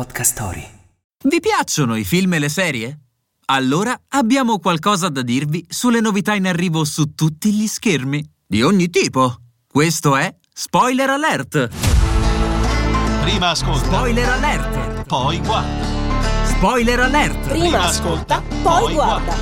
Podcast Story. Vi piacciono i film e le serie? Allora abbiamo qualcosa da dirvi sulle novità in arrivo su tutti gli schermi, di ogni tipo. Questo è Spoiler Alert! Prima ascolta, Spoiler Alert! poi guarda. Spoiler Alert! Prima ascolta, poi guarda.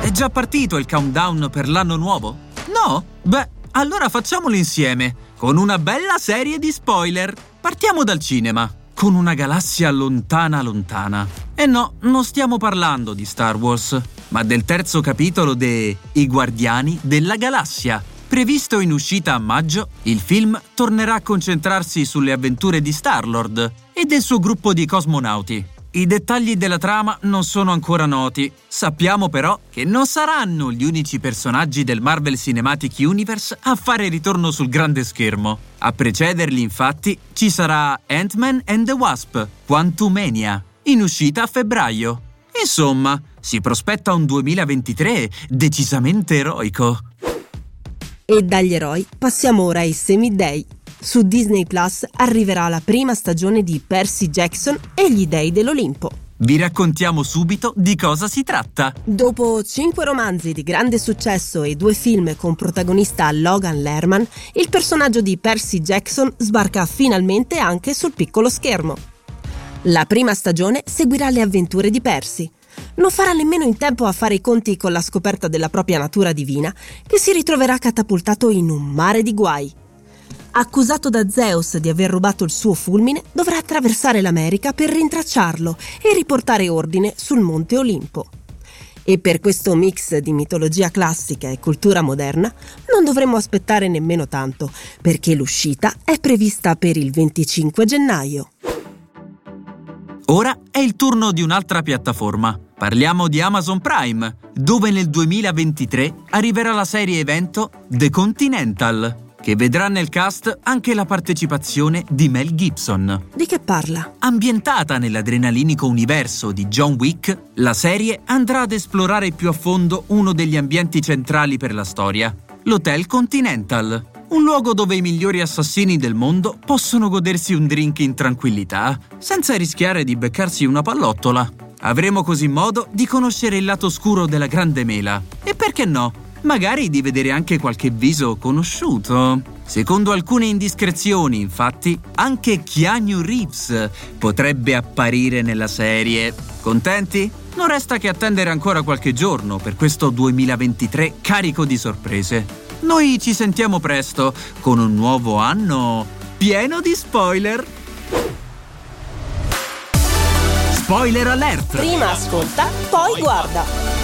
È già partito il countdown per l'anno nuovo? No? Beh, allora facciamolo insieme, con una bella serie di spoiler. Partiamo dal cinema, con una galassia lontana lontana. E no, non stiamo parlando di Star Wars, ma del terzo capitolo de I Guardiani della Galassia. Previsto in uscita a maggio, il film tornerà a concentrarsi sulle avventure di Star-Lord e del suo gruppo di cosmonauti. I dettagli della trama non sono ancora noti. Sappiamo però che non saranno gli unici personaggi del Marvel Cinematic Universe a fare ritorno sul grande schermo. A precederli, infatti, ci sarà Ant-Man and the Wasp, Quantumania, in uscita a febbraio. Insomma, si prospetta un 2023 decisamente eroico. E dagli eroi passiamo ora ai Semi-Dei. Su Disney Plus arriverà la prima stagione di Percy Jackson e gli Dei dell'Olimpo. Vi raccontiamo subito di cosa si tratta. Dopo cinque romanzi di grande successo e due film con protagonista Logan Lerman, il personaggio di Percy Jackson sbarca finalmente anche sul piccolo schermo. La prima stagione seguirà le avventure di Percy. Non farà nemmeno in tempo a fare i conti con la scoperta della propria natura divina, che si ritroverà catapultato in un mare di guai. Accusato da Zeus di aver rubato il suo fulmine, dovrà attraversare l'America per rintracciarlo e riportare ordine sul Monte Olimpo. E per questo mix di mitologia classica e cultura moderna non dovremo aspettare nemmeno tanto, perché l'uscita è prevista per il 25 gennaio. Ora è il turno di un'altra piattaforma. Parliamo di Amazon Prime, dove nel 2023 arriverà la serie evento The Continental, che vedrà nel cast anche la partecipazione di Mel Gibson. Di che parla? Ambientata nell'adrenalinico universo di John Wick, la serie andrà ad esplorare più a fondo uno degli ambienti centrali per la storia, l'Hotel Continental, un luogo dove i migliori assassini del mondo possono godersi un drink in tranquillità, senza rischiare di beccarsi una pallottola. Avremo così modo di conoscere il lato oscuro della Grande Mela. E perché no? Magari di vedere anche qualche viso conosciuto. Secondo alcune indiscrezioni, infatti, anche Keanu Reeves potrebbe apparire nella serie. Contenti? Non resta che attendere ancora qualche giorno per questo 2023 carico di sorprese. Noi ci sentiamo presto con un nuovo anno pieno di spoiler. Spoiler alert! Prima ascolta, poi guarda.